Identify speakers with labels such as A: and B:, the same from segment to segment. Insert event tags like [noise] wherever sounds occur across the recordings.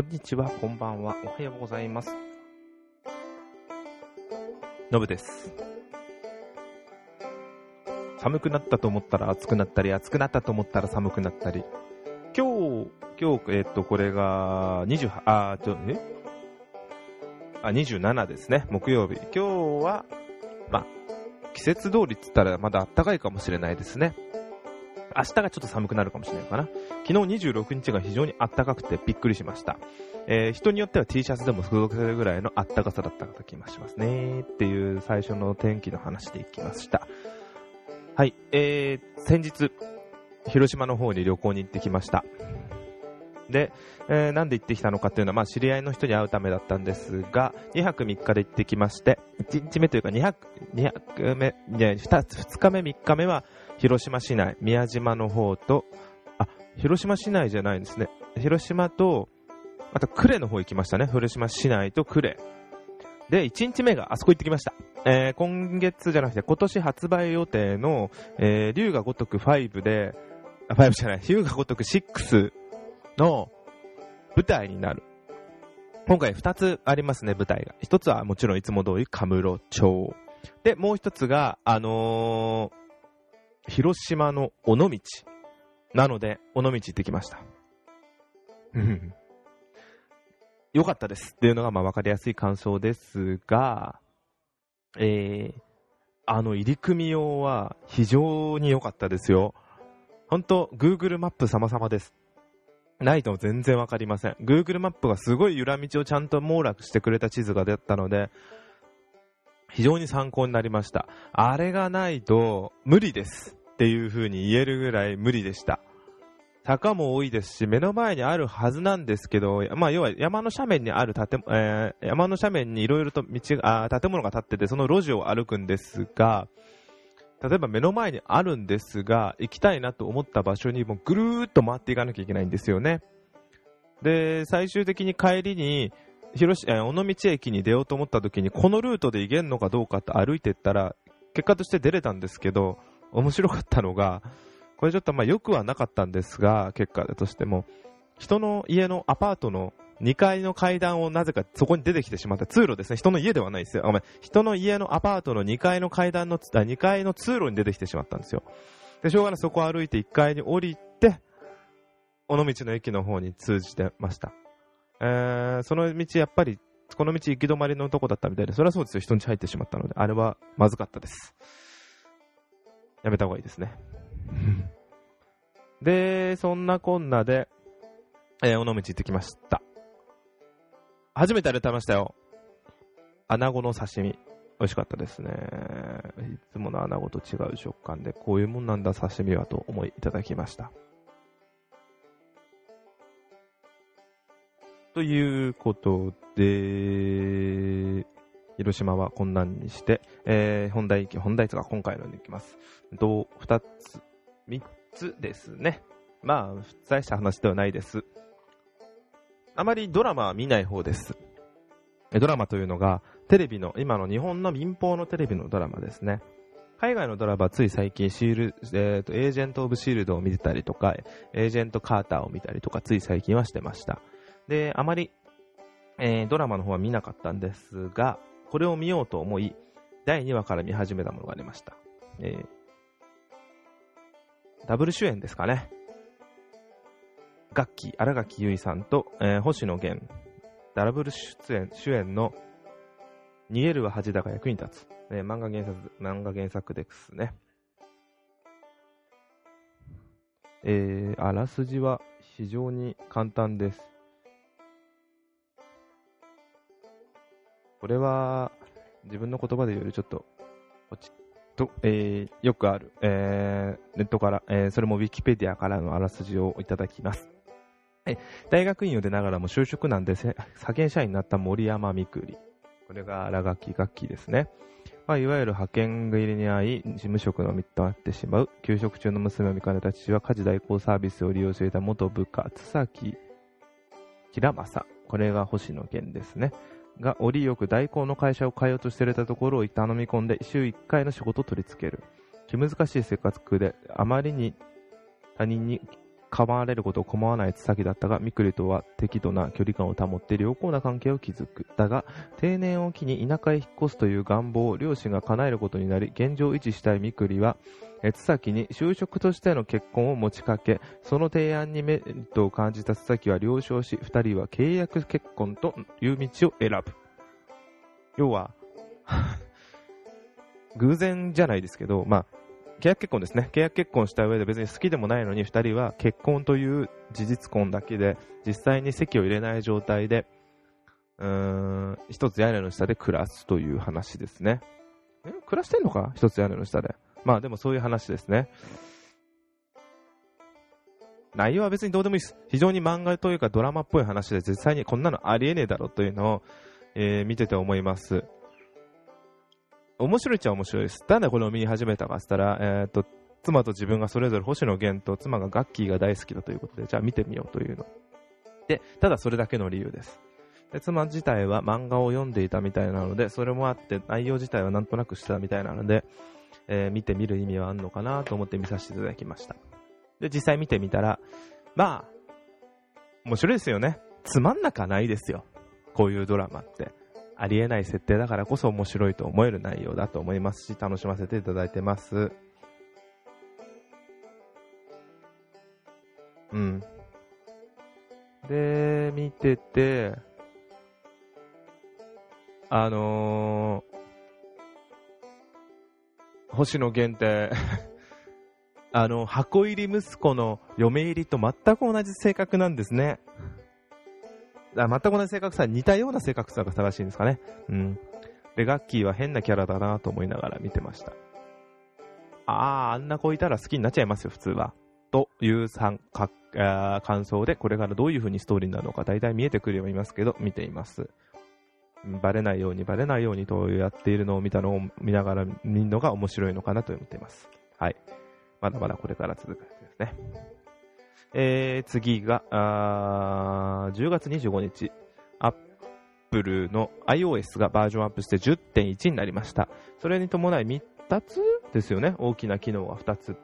A: こんにちは、こんばんは、おはようございます。のぶです。寒くなったと思ったら暑くなったり、暑くなったと思ったら寒くなったり。今日、今日、えっと、これが、28、あ、ちょ、え？あ、27ですね、木曜日。今日は、まあ、季節通りっつったらまだ暖かいかもしれないですね。明日がちょっと寒くなるかもしれないかな。昨日26日が非常に暖かくてびっくりしました。えー人によっては T シャツでも過ごせるぐらいの暖かさだった気がしますね。っていう最初の天気の話でいきました。はい、えー、先日、広島の方に旅行に行ってきました。で、えーなんで行ってきたのかっていうのは、まあ、知り合いの人に会うためだったんですが、2泊3日で行ってきまして、1日目というか2泊、2泊目、いや、2、2日目3日目は、広島市内、宮島の方と、あ、広島市内じゃないんですね。広島と、あと呉の方行きましたね。広島市内と呉。で、1日目があそこ行ってきました。えー今月じゃなくて今年発売予定の、えー龍が如く5で、あ、5じゃない、龍が如く6の舞台になる。今回2つありますね、舞台が。1つはもちろんいつも通りカムロ町。で、もう1つが、あのー広島の尾道。なので、尾道行ってきました。うん良かったですっていうのがまあ分かりやすい感想ですが、えー、あの入り組み用は非常に良かったですよ。本当 Google マップ様々です。ないと全然わかりません。Google マップがすごい裏道をちゃんと網羅してくれた地図が出たので、非常に参考になりました。あれがないと無理ですっていう風に言えるぐらい無理でした。坂も多いですし、目の前にあるはずなんですけど、まあ、要は山の斜面にある建、えー山の斜面にいろいろと道、あ建物が建ってて、その路地を歩くんですが、例えば目の前にあるんですが、行きたいなと思った場所にもぐるーっと回っていかなきゃいけないんですよね。で、最終的に帰りに、広し、尾道駅に出ようと思った時に、このルートで行けるのかどうかって歩いてったら、結果として出れたんですけど、面白かったのが、これちょっとまあ良くはなかったんですが、結果としても、人の家のアパートの2階の階段をなぜかそこに出てきてしまった通路ですね。人の家ではないですよ。ごめん人の家のアパートの2階の階段の、あ2階の通路に出てきてしまったんですよ。で、しょうがないそこを歩いて1階に降りて、尾道の駅の方に通じてました。えー、その道やっぱり、この道行き止まりのとこだったみたいで、それはそうですよ。人に入ってしまったので、あれはまずかったです。やめた方がいいですね。で、そんなこんなで、えー、尾道行ってきました。初めてあれ食べましたよ。穴子の刺身。美味しかったですね。いつもの穴子と違う食感で、こういうもんなんだ刺身はと思いいただきました。ということで、広島はこんなにして、えー本題、本題とか今回のに行きます。と、二つ、三つですね。まあ、大した話ではないです。あまりドラマは見ない方です。ドラマというのが、テレビの、今の日本の民放のテレビのドラマですね。海外のドラマはつい最近シール、えーと、エージェント・オブ・シールドを見てたりとか、エージェント・カーターを見たりとか、つい最近はしてました。で、あまり、えードラマの方は見なかったんですが、これを見ようと思い、第2話から見始めたものがありました。えーダブル主演ですかね。ガッキー、荒垣結衣さんと、えー星野源、ダブル出演、主演の逃げるは恥だが役に立つ。えー漫画原作、漫画原作ですね。えーあらすじは非常に簡単です。これは自分の言葉で言うよりちょっと、落ちと、えーよくある、えーネットから、えーそれもウィキペディアからのあらすじをいただきます。え大学院を出ながらも就職難でせ派遣社員になった森山みくり。これが荒垣楽器ですね。まあ、いわゆる派遣切りに遭い、事務職の身となってしまう。休職中の娘を見かねた父は家事代行サービスを利用していた元部下、津崎平正。これが星野源ですね。が、折よく代行の会社を変えようとしていたところを頼み込んで、週1回の仕事を取り付ける。気難しい生活で、あまりに他人に構われることを構わない津崎だったが、みくりとは適度な距離感を保って良好な関係を築く。だが、定年を機に田舎へ引っ越すという願望を両親が叶えることになり、現状を維持したいみくりは、津崎に就職としての結婚を持ちかけ、その提案にメリットを感じた津崎は了承し、二人は契約結婚という道を選ぶ。要は、[laughs] 偶然じゃないですけど、まあ、契約結婚ですね。契約結婚した上で別に好きでもないのに2人は結婚という事実婚だけで実際に籍を入れない状態で、うーん、一つ屋根の下で暮らすという話ですね。え暮らしてんのか？一つ屋根の下で。まあでもそういう話ですね。内容は別にどうでもいいです。非常に漫画というかドラマっぽい話で実際にこんなのありえねえだろというのを、えー、見てて思います。面白いっちゃ面白いです。なんでこれを見始めたかっつったら、えー、と、妻と自分がそれぞれ星野源と妻がガッキーが大好きだということで、じゃあ見てみようというの。で、ただそれだけの理由です。で妻自体は漫画を読んでいたみたいなので、それもあって内容自体はなんとなくしてたみたいなので、えー、見てみる意味はあるのかなと思って見させていただきました。で、実際見てみたら、まあ、面白いですよね。つまんなかないですよ。こういうドラマって。ありえない設定だからこそ面白いと思える内容だと思いますし、楽しませていただいてます。うん。で、見てて、あのー、星野源って [laughs] あの、箱入り息子の嫁入りと全く同じ性格なんですね。あ全く同じ性格さ、似たような性格さが正しいんですかね。うん。で、ガッキーは変なキャラだなと思いながら見てました。ああ、あんな子いたら好きになっちゃいますよ、普通は。という感想で、これからどういう風にストーリーになるのか大体見えてくるようにいますけど、見ています。バレないように、バレないようにとやっているのを見たのを見ながら見るのが面白いのかなと思っています。はい。まだまだこれから続くですね。えー、次が、あ10月25日、Apple の iOS がバージョンアップして10.1になりました。それに伴い3つですよね、大きな機能が2つ。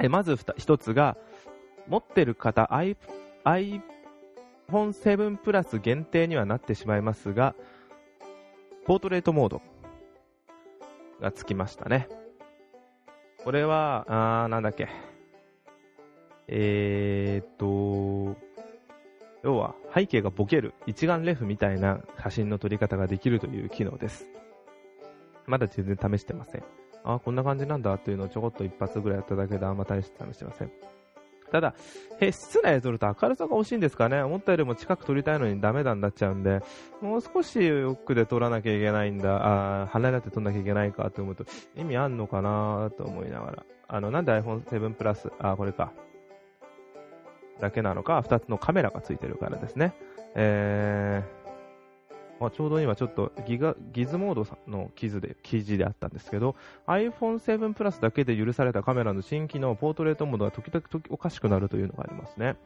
A: えまず1つが、持ってる方、iPhone 7 Plus 限定にはなってしまいますが、ポートレートモードがつきましたね。これは、あーなんだっけ、えー、っと、要は背景がボケる一眼レフみたいな写真の撮り方ができるという機能です。まだ全然試してません。あ、こんな感じなんだというのをちょこっと一発ぐらいやっただけであんま大して試してません。ただ、へ室内で撮ると明るさが欲しいんですかね。思ったよりも近く撮りたいのにダメだになっちゃうんで、もう少し奥で撮らなきゃいけないんだ、あ離れて撮んなきゃいけないかと思うと、意味あんのかなと思いながら。あの、なんで iPhone7 プラス、あ、これか。だけなのか、2つのカメラがついてるからですね。えー、まあ、ちょうど今ちょっとギガギズモードの記事で記事であったんですけど iPhone7 プラスだけで許されたカメラの新機能ポートレートモードが時々時おかしくなるというのがありますね。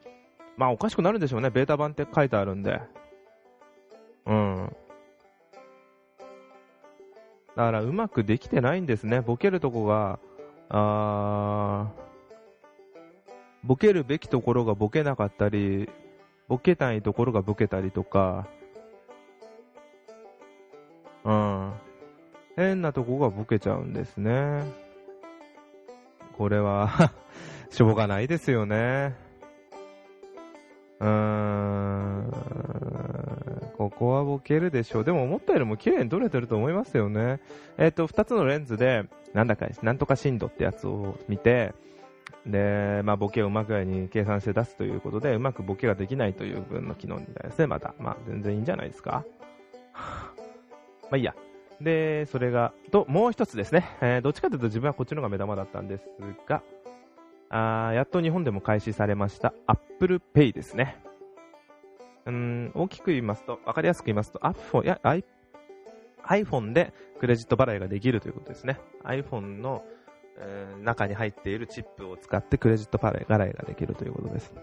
A: まあおかしくなるんでしょうね。ベータ版って書いてあるんで。うん。だからうまくできてないんですね。ボケるとこがあボケるべきところがボケなかったり、ボケないところがボケたりとか、うん。変なとこがボケちゃうんですね。これは [laughs] しょうがないですよね。うーん。ここはボケるでしょう。でも思ったよりも綺麗に撮れてると思いますよね。えっ、ー、と、二つのレンズで、なんだか、なんとか深度ってやつを見て、で、まあ、ボケをうまくに計算して出すということで、うまくボケができないという分の機能みたいですね、また。まあ、全然いいんじゃないですか。まあ、いいや。で、それが、と、もう一つですね。えー、どっちかというと自分はこっちの方が目玉だったんですが、あやっと日本でも開始されました Apple Pay ですね。うん、大きく言いますと、わかりやすく言いますと、iPhone、や、iPhone でクレジット払いができるということですね。iPhone のえー、中に入っているチップを使ってクレジット払いができるということです。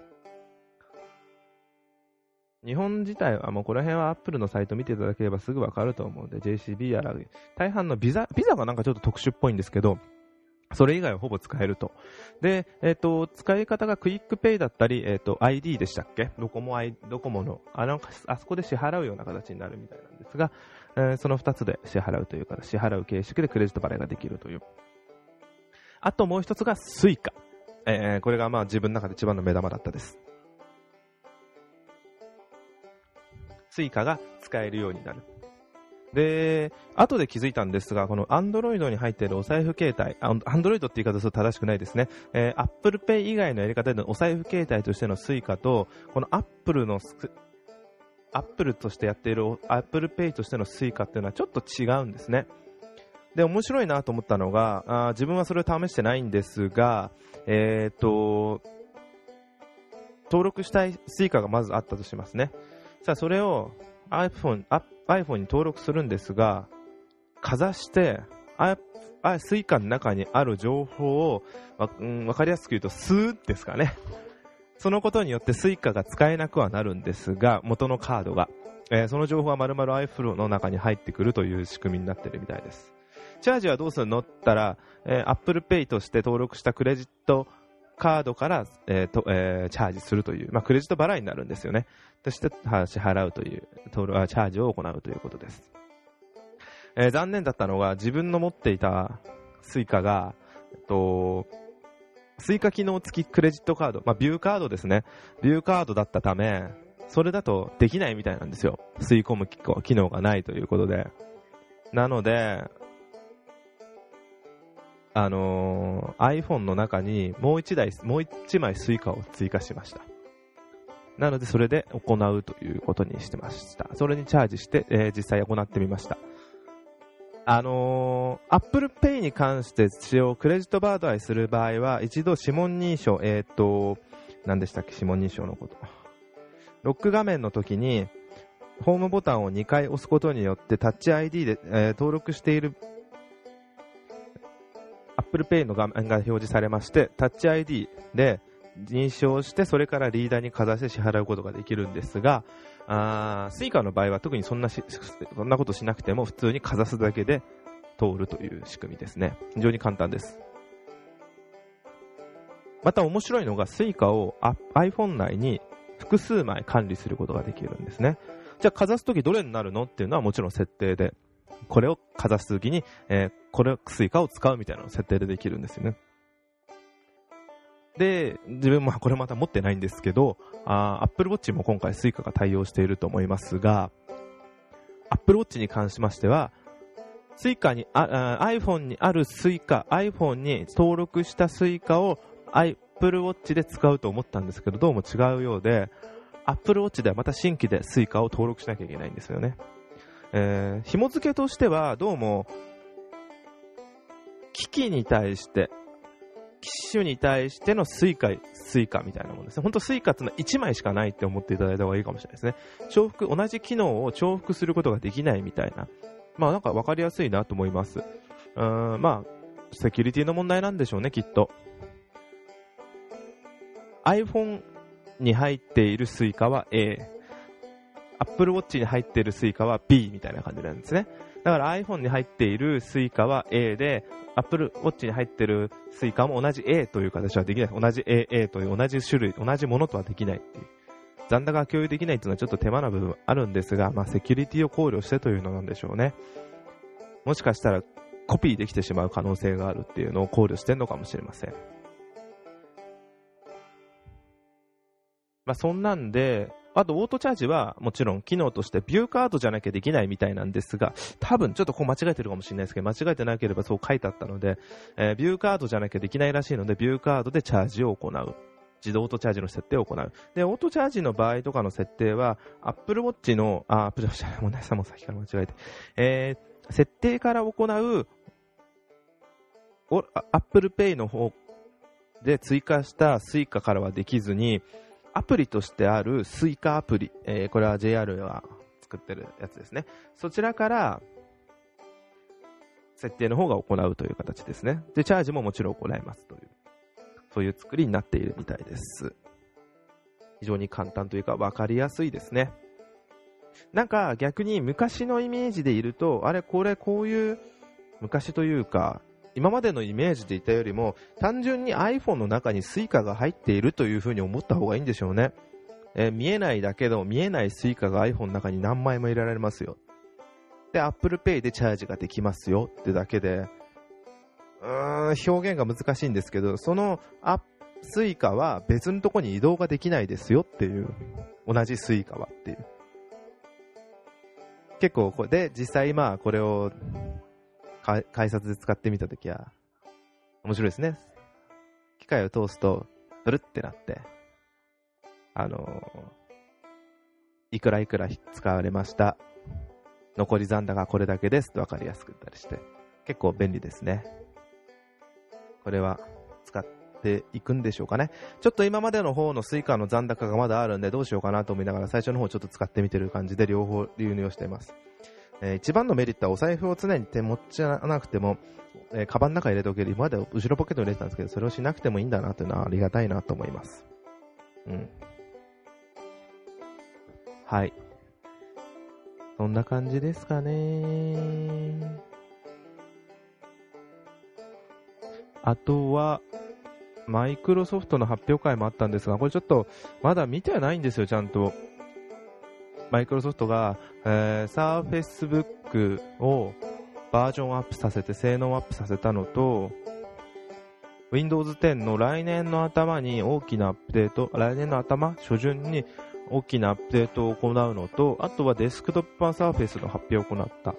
A: 日本自体はもうこの辺はアップルのサイト見ていただければすぐわかると思うので JCB やら大半の VISA VISA がなんかちょっと特殊っぽいんですけどそれ以外はほぼ使えると。で、えっ、と、使い方が QUICPay だったり、えっ、と、 iD でしたっけ？ドコモ、ドコモの、あの、あそこで支払うような形になるみたいなんですが、えー、その2つで支払うというか、支払う形式でクレジット払いができるという。あともう一つが Suica。え、これがまあ自分の中で一番の目玉だったです。Suica が使えるようになる。で、後で気づいたんですが、この Android に入っているお財布携帯、Android って言い方すると正しくないですね。えー、Apple Pay 以外のやり方でのお財布携帯としての Suica と、この Apple の、Apple としてやっている Apple Pay としての Suica っていうのはちょっと違うんですね。で、面白いなと思ったのが、あ自分はそれを試してないんですが、えっ、ー、と、登録したい Suica がまずあったとしますね。さあ、それを iPhone、iPhone に登録するんですが、かざして、あ、あ、 Suica の中にある情報をわ、うん、かりやすく言うと、吸うですかね。そのことによって Suica が使えなくはなるんですが、元のカードが。えー、その情報は丸々 iPhone の中に入ってくるという仕組みになってるみたいです。チャージはどうするの？ったら、えー、Apple Pay として登録したクレジットカードから、えーとえー、チャージするという、まあ、クレジット払いになるんですよね。として支払うという、チャージを行うということです。えー、残念だったのが、自分の持っていた Suica が、えっと、 Suica 機能付きクレジットカード、まあ、ビューカードですね。ビューカードだったため、それだとできないみたいなんですよ。吸い込む機能がないということで。なので、あのー、iPhone の中にもう1台、もう1枚 Suica を追加しました。なので、それで行うということにしてました。それにチャージして、えー、実際行ってみました。あのー、Apple Pay に関して使用、クレジットカード払いする場合は、一度指紋認証、えっ、ー、と、何でしたっけ、指紋認証のこと。ロック画面の時に、ホームボタンを2回押すことによって、 Touch ID で、え、登録している Apple Pay の画面が表示されまして、タッチ ID で認証して、それからリーダーにかざして支払うことができるんですが、あ Suica の場合は特にそんなそんなことしなくても普通にかざすだけで通るという仕組みですね。非常に簡単です。また面白いのが Suica を iPhone 内に複数枚管理することができるんですね。じゃあかざすときどれになるのっていうのはもちろん設定でこれをかざすときに、えー、これ、 Suica を使うみたいなのを設定でできるんですよね。で、自分も [laughs] これまた持ってないんですけど、Apple Watch も今回 Suica が対応していると思いますが、Apple Watch に関しましては、 Suica にあ、iPhone にある Suica、iPhone に登録した Suica を Apple Watch で使うと思ったんですけど、どうも違うようで、Apple Watch ではまた新規で Suica を登録しなきゃいけないんですよね。えー、紐付けとしては、どうも、機器に対して、機種に対しての Suica、Suica みたいなものですね。本当 Suica っていうのは1枚しかないって思っていただいた方がいいかもしれないですね。重複、同じ機能を重複することができないみたいな。まあなんか分かりやすいなと思います。うん、まあ、セキュリティの問題なんでしょうね、きっと。iPhone に入っている Suica は A、Apple Watch に入っている Suica は B みたいな感じなんですね。だから iPhone に入っている Suica は A で、Apple Watch に入っている Suica も同じ A という形はできない。同じ AA という同じ種類、同じものとはできないっていう。残高が共有できないっていうのはちょっと手間な部分あるんですが、まあセキュリティを考慮してというのなんでしょうね。もしかしたらコピーできてしまう可能性があるっていうのを考慮してるのかもしれません。まあそんなんで、あと、オートチャージはもちろん機能としてビューカードじゃなきゃできないみたいなんですが、多分ちょっとこう間違えてるかもしれないですけど、間違えてなければそう書いてあったので、えー、ビューカードじゃなきゃできないらしいので、ビューカードでチャージを行う。自動オートチャージの設定を行う。で、オートチャージの場合とかの設定は、Apple Watch の、あ、Apple Watch もうね、さも先から間違えて、えー、設定から行う、Apple Pay の方で追加した Suica からはできずに、アプリとしてあるスイカアプリ、えー、これは JR が作ってるやつですね。そちらから設定の方が行うという形ですね。で、チャージももちろん行いますという、そういう作りになっているみたいです。非常に簡単というか分かりやすいですね。なんか逆に昔のイメージでいると、あれこれこういう昔というか、今までのイメージでいたよりも、単純に iPhone の中に Suica が入っているという風に思った方がいいんでしょうね。えー、見えないだけど、見えない Suica が iPhone の中に何枚も入れられますよ。で、Apple Pay でチャージができますよってだけで、うーん、表現が難しいんですけど、その Suica は別のとこに移動ができないですよっていう。同じ Suica はっていう。結構これで、実際まあこれを改札で使ってみたときは、面白いですね。機械を通すと、ブルってなって、あのー、いくらいくら使われました。残り残高がこれだけですって分かりやすくったりして、結構便利ですね。これは使っていくんでしょうかね。ちょっと今までの方の suica の残高がまだあるんでどうしようかなと思いながら最初の方ちょっと使ってみてる感じで両方流入をしています。えー、一番のメリットはお財布を常に手持ちなくても、えー、カバンの中に入れておける。今まで後ろポケットに入れてたんですけど、それをしなくてもいいんだなというのはありがたいなと思います。うん。はい。そんな感じですかね。あとは、マイクロソフトの発表会もあったんですが、これちょっとまだ見てはないんですよ、ちゃんと。マイクロソフトが、えー、サーフェスブックをバージョンアップさせて性能アップさせたのと Windows 10の来年の頭に大きなアップデート来年の頭初旬に大きなアップデートを行うのとあとはデスクトップ版サーフェスの発表を行った。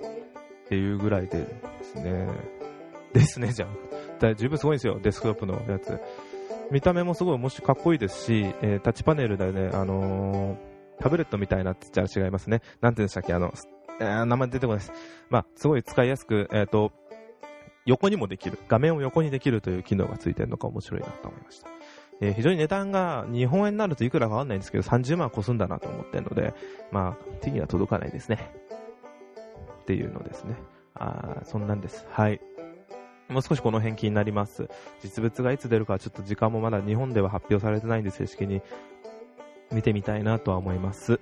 A: っていうぐらいでですね。ですねじゃん。十分すごいんですよデスクトップのやつ。見た目もすごいもしかっこいいですし、えー、タッチパネルでね、あのータブレットみたいなって言ったら違いますね。なんて言うんでしたっけ？あの、えー、名前出てこないです。まあ、すごい使いやすく、えっ、ー、と、横にもできる。画面を横にできるという機能がついてるのが面白いなと思いました。えー、非常に値段が日本円になるといくらかわかんないんですけど、30万越すんだなと思ってるので、まあ、手には届かないですね。っていうのですね。あそんなんです。はい。もう少しこの辺気になります。実物がいつ出るかちょっと時間もまだ日本では発表されてないんで正式に。見てみたいなとは思います。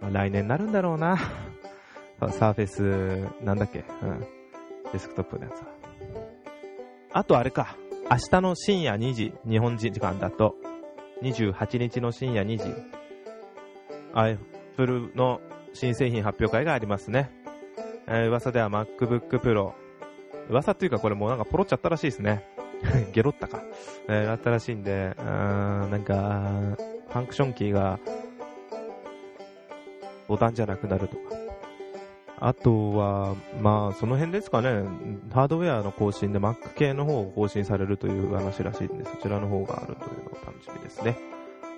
A: まあ、来年になるんだろうな。[laughs] サーフェス、なんだっけ、うん。デスクトップのやつは。あとあれか。明日の深夜2時、日本時間だと、28日の深夜2時、Apple の新製品発表会がありますね。えー、噂では MacBook Pro。噂っていうかこれもうなんかポロっちゃったらしいですね。[laughs] ゲロったか。えー、あったらしいんで、うーん、なんか、ファンクションキーがボタンじゃなくなるとか。あとは、まあ、その辺ですかね、ハードウェアの更新で Mac 系の方を更新されるという話らしいんで、そちらの方があるというのが楽しみですね。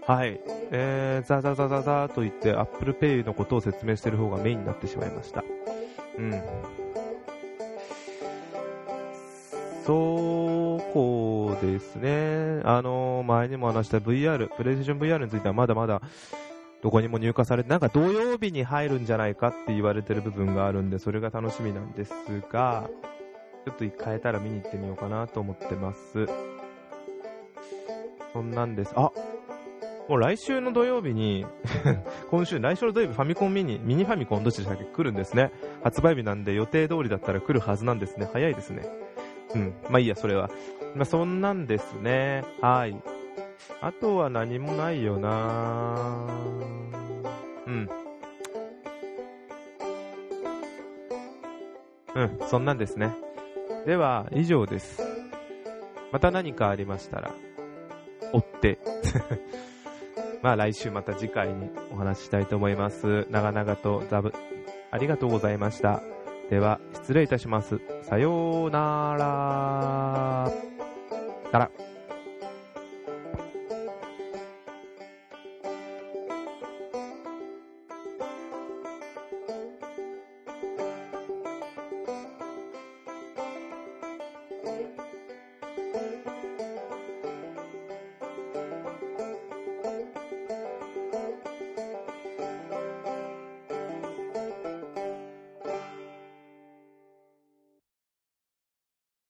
A: はい。えー、ザザザザザと言って Apple Pay のことを説明してる方がメインになってしまいました。うん。そうこですね。あの前にも話した VR、プレイステーション VR についてはまだまだどこにも入荷されて、なんか土曜日に入るんじゃないかって言われてる部分があるんで、それが楽しみなんですが、ちょっと変えたら見に行ってみようかなと思ってます。そんなんです。あもう来週の土曜日に [laughs] 今週、来週の土曜日ファミコンミニ、ミニファミコンどっちでしたっけ？来るんですね。発売日なんで予定通りだったら来るはずなんですね。早いですね。うん。まあいいや、それは。まあそんなんですね。はい。あとは何もないよなうん。うん、そんなんですね。では、以上です。また何かありましたら、追って。[laughs] まあ来週また次回にお話ししたいと思います。長々とザブ、ありがとうございました。では、失礼いたします。さようなら。ら。